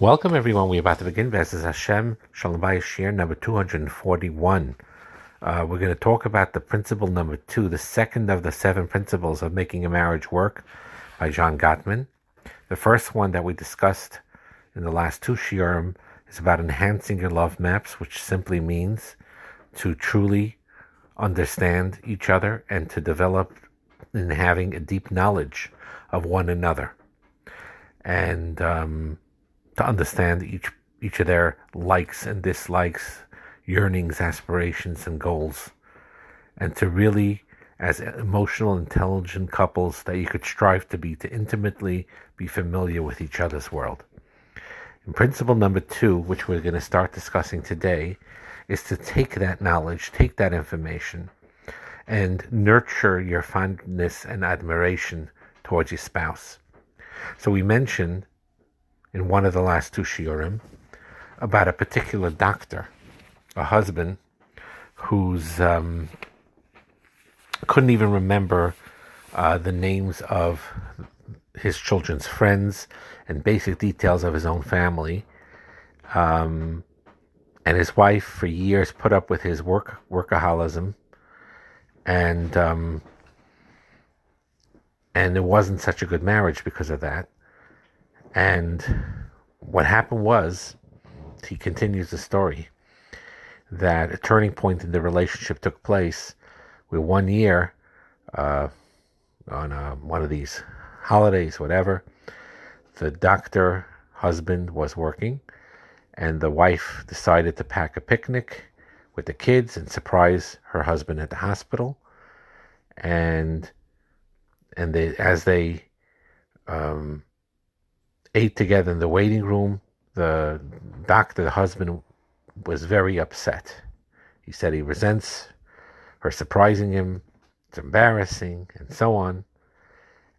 Welcome, everyone. We're about to begin This is Hashem Shalom Bayis number 241. Uh, we're going to talk about the principle number two, the second of the seven principles of making a marriage work by John Gottman. The first one that we discussed in the last two shiurim is about enhancing your love maps, which simply means to truly understand each other and to develop in having a deep knowledge of one another. And, um, to understand each each of their likes and dislikes, yearnings, aspirations, and goals, and to really, as emotional, intelligent couples, that you could strive to be, to intimately be familiar with each other's world. And principle number two, which we're going to start discussing today, is to take that knowledge, take that information, and nurture your fondness and admiration towards your spouse. So we mentioned in one of the last two shiurim about a particular doctor, a husband who's um, couldn't even remember uh, the names of his children's friends and basic details of his own family. Um, and his wife, for years, put up with his work workaholism, and um, and it wasn't such a good marriage because of that. And what happened was, he continues the story, that a turning point in the relationship took place with one year, uh, on uh, one of these holidays, whatever, the doctor husband was working, and the wife decided to pack a picnic with the kids and surprise her husband at the hospital. And and they, as they um, ate together in the waiting room. The doctor, the husband, was very upset. He said he resents her surprising him. It's embarrassing, and so on.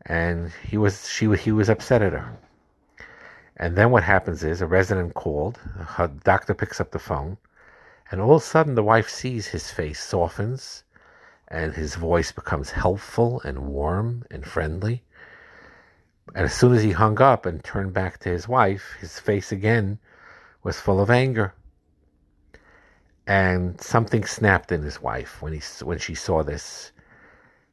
And he was she he was upset at her. And then what happens is a resident called. The doctor picks up the phone, and all of a sudden the wife sees his face softens, and his voice becomes helpful and warm and friendly. And as soon as he hung up and turned back to his wife, his face again was full of anger. And something snapped in his wife when he when she saw this,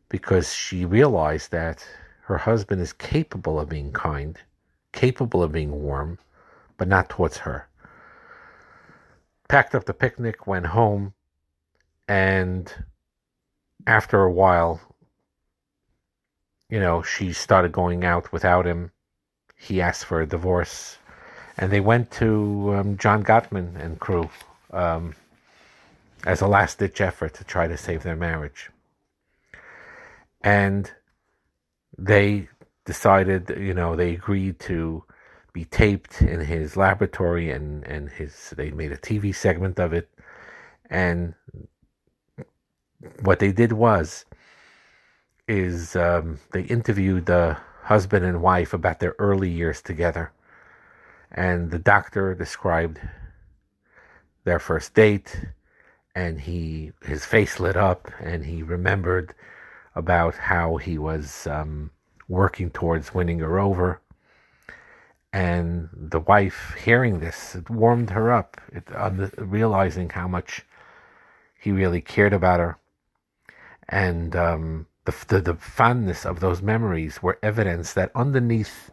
because she realized that her husband is capable of being kind, capable of being warm, but not towards her. Packed up the picnic, went home, and after a while, you know, she started going out without him. He asked for a divorce, and they went to um, John Gottman and crew um, as a last ditch effort to try to save their marriage. And they decided, you know, they agreed to be taped in his laboratory, and and his they made a TV segment of it, and what they did was is um, they interviewed the husband and wife about their early years together. And the doctor described their first date and he his face lit up and he remembered about how he was um, working towards winning her over. And the wife hearing this it warmed her up. It, uh, realizing how much he really cared about her. And um, the, the, the fondness of those memories were evidence that underneath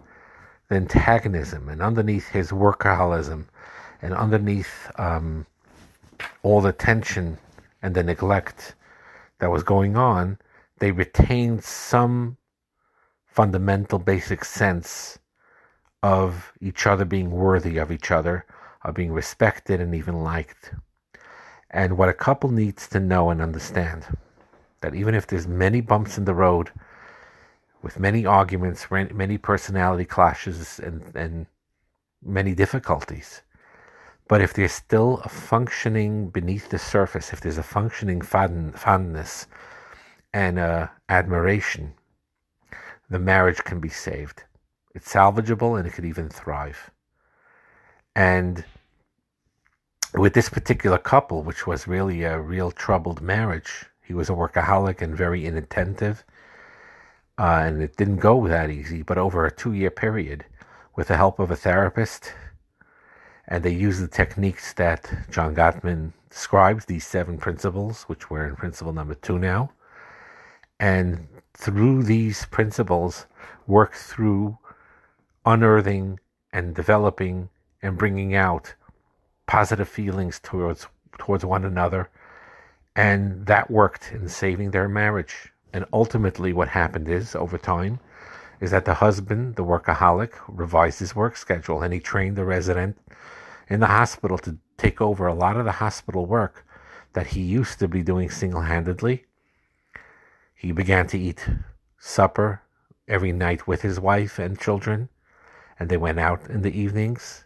the antagonism and underneath his workaholism and underneath um, all the tension and the neglect that was going on, they retained some fundamental basic sense of each other being worthy of each other, of being respected and even liked. And what a couple needs to know and understand that even if there's many bumps in the road, with many arguments, many personality clashes, and, and many difficulties, but if there's still a functioning beneath the surface, if there's a functioning fond, fondness and uh, admiration, the marriage can be saved. It's salvageable and it could even thrive. And with this particular couple, which was really a real troubled marriage, he was a workaholic and very inattentive. Uh, and it didn't go that easy, but over a two year period, with the help of a therapist And they used the techniques that John Gottman describes, these seven principles, which we're in principle number two now. And through these principles, work through unearthing and developing and bringing out positive feelings towards towards one another and that worked in saving their marriage and ultimately what happened is over time is that the husband the workaholic revised his work schedule and he trained the resident in the hospital to take over a lot of the hospital work that he used to be doing single-handedly he began to eat supper every night with his wife and children and they went out in the evenings.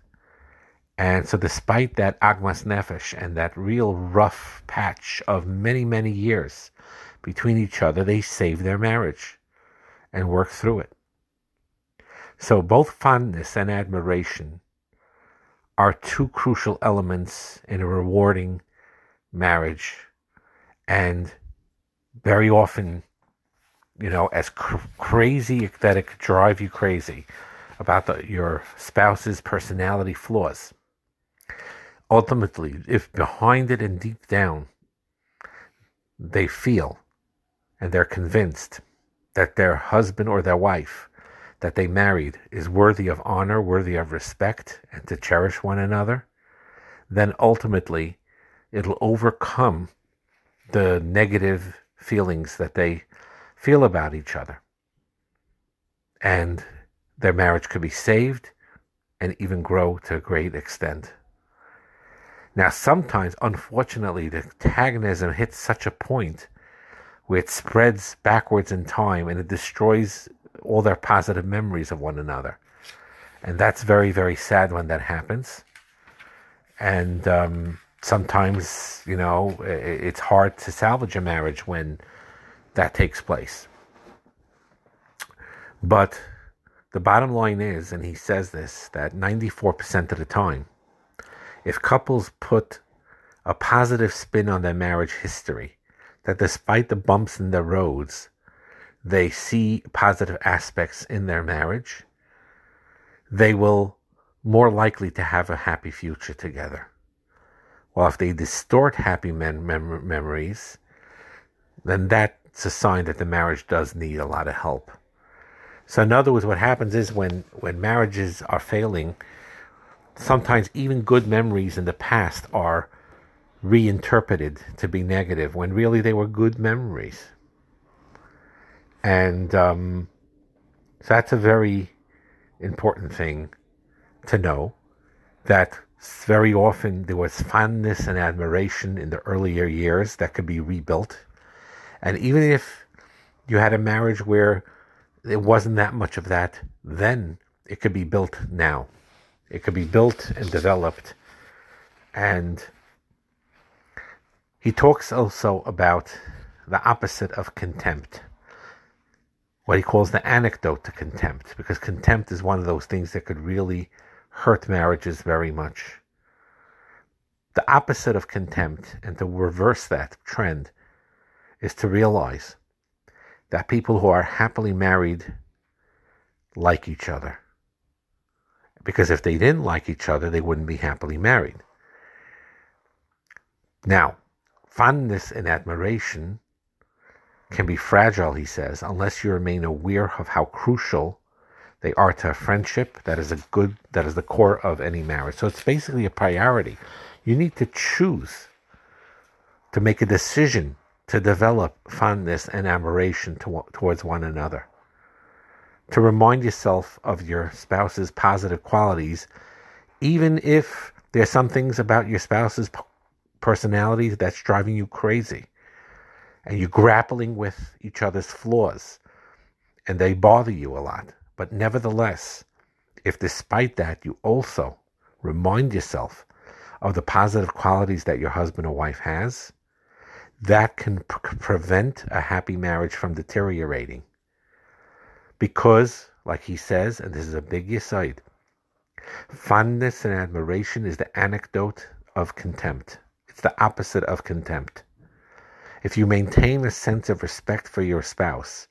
And so, despite that agmas nefesh and that real rough patch of many, many years between each other, they saved their marriage and worked through it. So, both fondness and admiration are two crucial elements in a rewarding marriage. And very often, you know, as cr- crazy that it could drive you crazy, about the, your spouse's personality flaws. Ultimately, if behind it and deep down they feel and they're convinced that their husband or their wife that they married is worthy of honor, worthy of respect, and to cherish one another, then ultimately it'll overcome the negative feelings that they feel about each other. And their marriage could be saved and even grow to a great extent. Now, sometimes, unfortunately, the antagonism hits such a point where it spreads backwards in time and it destroys all their positive memories of one another. And that's very, very sad when that happens. And um, sometimes, you know, it's hard to salvage a marriage when that takes place. But the bottom line is, and he says this, that 94% of the time, if couples put a positive spin on their marriage history, that despite the bumps in the roads, they see positive aspects in their marriage, they will more likely to have a happy future together. While if they distort happy mem- mem- memories, then that's a sign that the marriage does need a lot of help. So in other words, what happens is when when marriages are failing, sometimes even good memories in the past are reinterpreted to be negative when really they were good memories. And um, so that's a very important thing to know that very often there was fondness and admiration in the earlier years that could be rebuilt. And even if you had a marriage where it wasn't that much of that then. It could be built now. It could be built and developed. And he talks also about the opposite of contempt, what he calls the anecdote to contempt, because contempt is one of those things that could really hurt marriages very much. The opposite of contempt, and to reverse that trend, is to realize that people who are happily married like each other. Because if they didn't like each other, they wouldn't be happily married. Now, fondness and admiration can be fragile, he says, unless you remain aware of how crucial they are to a friendship that is a good that is the core of any marriage. So it's basically a priority. You need to choose to make a decision to develop fondness and admiration to, towards one another. To remind yourself of your spouse's positive qualities, even if there's some things about your spouse's personality that's driving you crazy, and you're grappling with each other's flaws, and they bother you a lot. But nevertheless, if despite that you also remind yourself of the positive qualities that your husband or wife has, that can prevent a happy marriage from deteriorating. Because, like he says, and this is a big aside, fondness and admiration is the anecdote of contempt. It's the opposite of contempt. If you maintain a sense of respect for your spouse,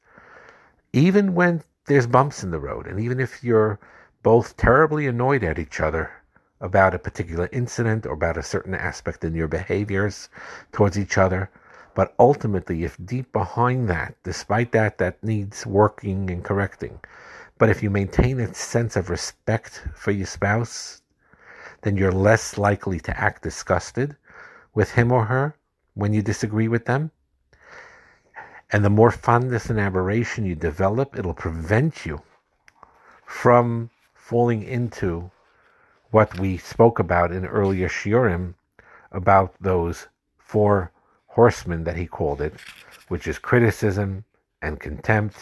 even when there's bumps in the road, and even if you're both terribly annoyed at each other about a particular incident or about a certain aspect in your behaviors towards each other. But ultimately, if deep behind that, despite that, that needs working and correcting, but if you maintain a sense of respect for your spouse, then you're less likely to act disgusted with him or her when you disagree with them. And the more fondness and admiration you develop, it'll prevent you from falling into what we spoke about in earlier shiurim about those four horsemen that he called it, which is criticism and contempt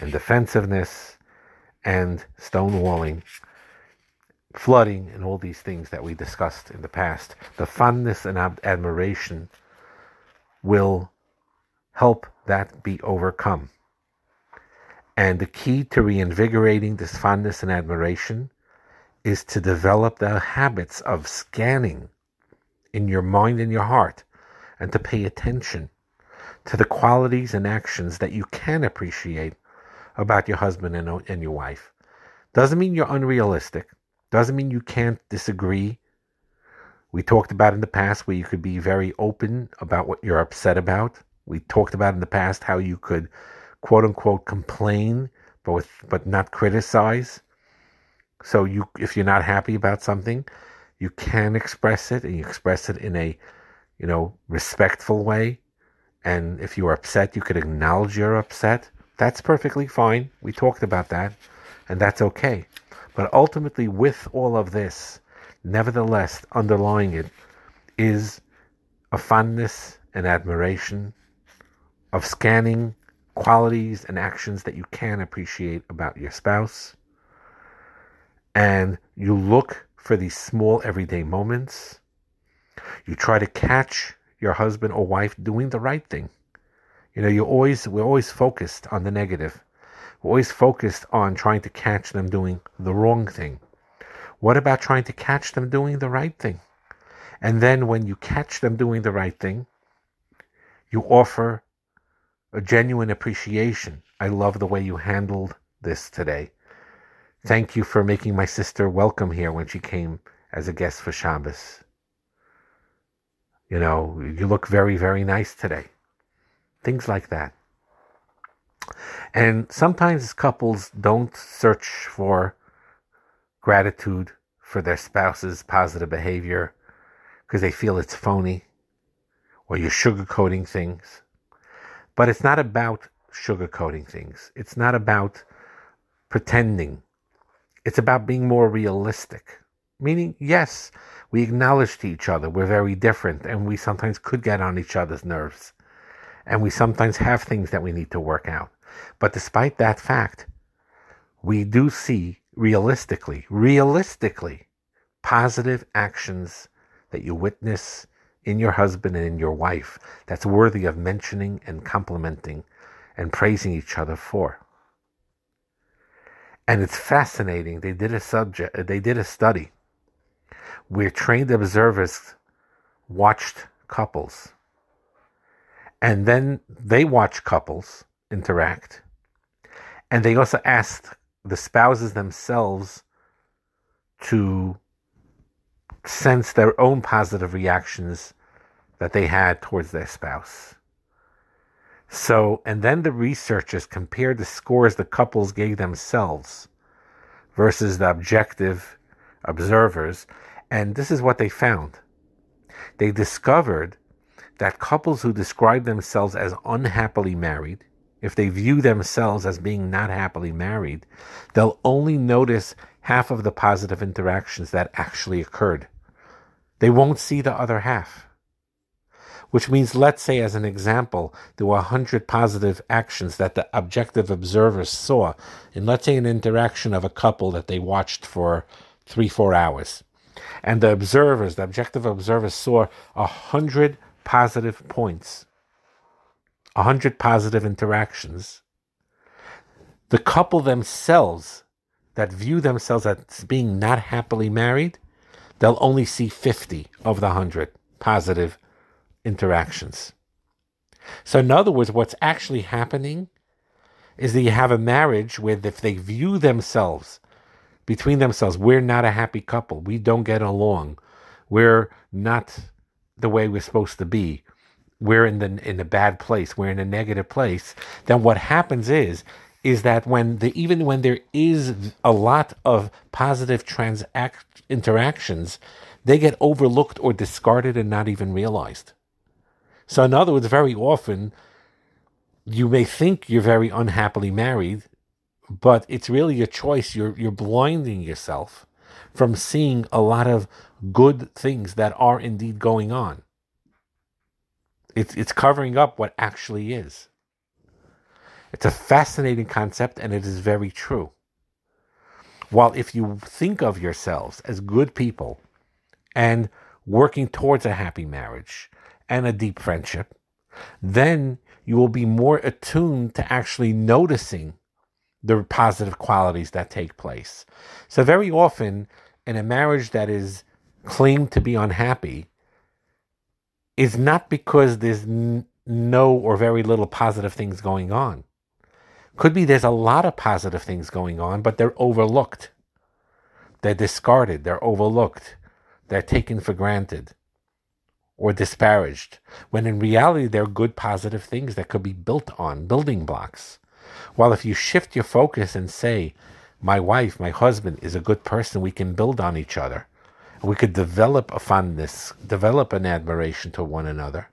and defensiveness and stonewalling, flooding, and all these things that we discussed in the past. The fondness and admiration will help that be overcome. And the key to reinvigorating this fondness and admiration is to develop the habits of scanning in your mind and your heart and to pay attention to the qualities and actions that you can appreciate about your husband and, and your wife. Doesn't mean you're unrealistic. Doesn't mean you can't disagree. We talked about in the past where you could be very open about what you're upset about. We talked about in the past how you could quote unquote complain but with, but not criticize. So you if you're not happy about something, you can express it and you express it in a you know respectful way. And if you're upset, you could acknowledge you're upset that's perfectly fine. We talked about that, and that's okay. But ultimately, with all of this, nevertheless, underlying it is a fondness and admiration of scanning qualities and actions that you can appreciate about your spouse. And you look for these small everyday moments. You try to catch your husband or wife doing the right thing. You know, you always we're always focused on the negative. We're always focused on trying to catch them doing the wrong thing. What about trying to catch them doing the right thing? And then when you catch them doing the right thing, you offer a genuine appreciation. I love the way you handled this today. Thank you for making my sister welcome here when she came as a guest for Shabbos. You know, you look very, very nice today things like that. And sometimes couples don't search for gratitude for their spouse's positive behavior because they feel it's phony or you're sugarcoating things. But it's not about sugarcoating things, it's not about pretending. It's about being more realistic. Meaning, yes, we acknowledge to each other we're very different and we sometimes could get on each other's nerves and we sometimes have things that we need to work out. But despite that fact, we do see realistically, realistically, positive actions that you witness in your husband and in your wife that's worthy of mentioning and complimenting and praising each other for. And it's fascinating. They did a subject, they did a study where trained observers watched couples and then they watched couples interact. And they also asked the spouses themselves to sense their own positive reactions that they had towards their spouse. So, and then the researchers compared the scores the couples gave themselves versus the objective observers. And this is what they found. They discovered that couples who describe themselves as unhappily married, if they view themselves as being not happily married, they'll only notice half of the positive interactions that actually occurred. They won't see the other half. Which means, let's say, as an example, there were 100 positive actions that the objective observers saw in, let's say, an interaction of a couple that they watched for three, four hours. And the observers, the objective observers, saw a 100 positive points, a 100 positive interactions, the couple themselves that view themselves as being not happily married, they'll only see 50 of the 100 positive interactions. So, in other words, what's actually happening is that you have a marriage where if they view themselves between themselves. We're not a happy couple. We don't get along. We're not the way we're supposed to be. We're in the in a bad place. We're in a negative place. Then what happens is is that when the even when there is a lot of positive transact interactions, they get overlooked or discarded and not even realized. So in other words, very often you may think you're very unhappily married, but it's really a choice. You're you're blinding yourself from seeing a lot of good things that are indeed going on. It's it's covering up what actually is. It's a fascinating concept and it is very true. While if you think of yourselves as good people and working towards a happy marriage and a deep friendship, then you will be more attuned to actually noticing the positive qualities that take place. So, very often in a marriage that is claimed to be unhappy, is not because there's n- no or very little positive things going on. Could be there's a lot of positive things going on, but they're overlooked. They're discarded, they're overlooked, they're taken for granted or disparaged, when in reality they're good positive things that could be built on, building blocks. While if you shift your focus and say, my wife, my husband is a good person, we can build on each other. We could develop a fondness, develop an admiration to one another.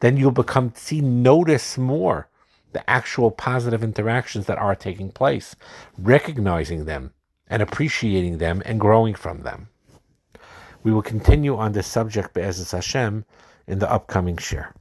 Then you'll become, see, notice more the actual positive interactions that are taking place, recognizing them and appreciating them and growing from them. We will continue on this subject, Be'ezras Hashem, in the upcoming shiur.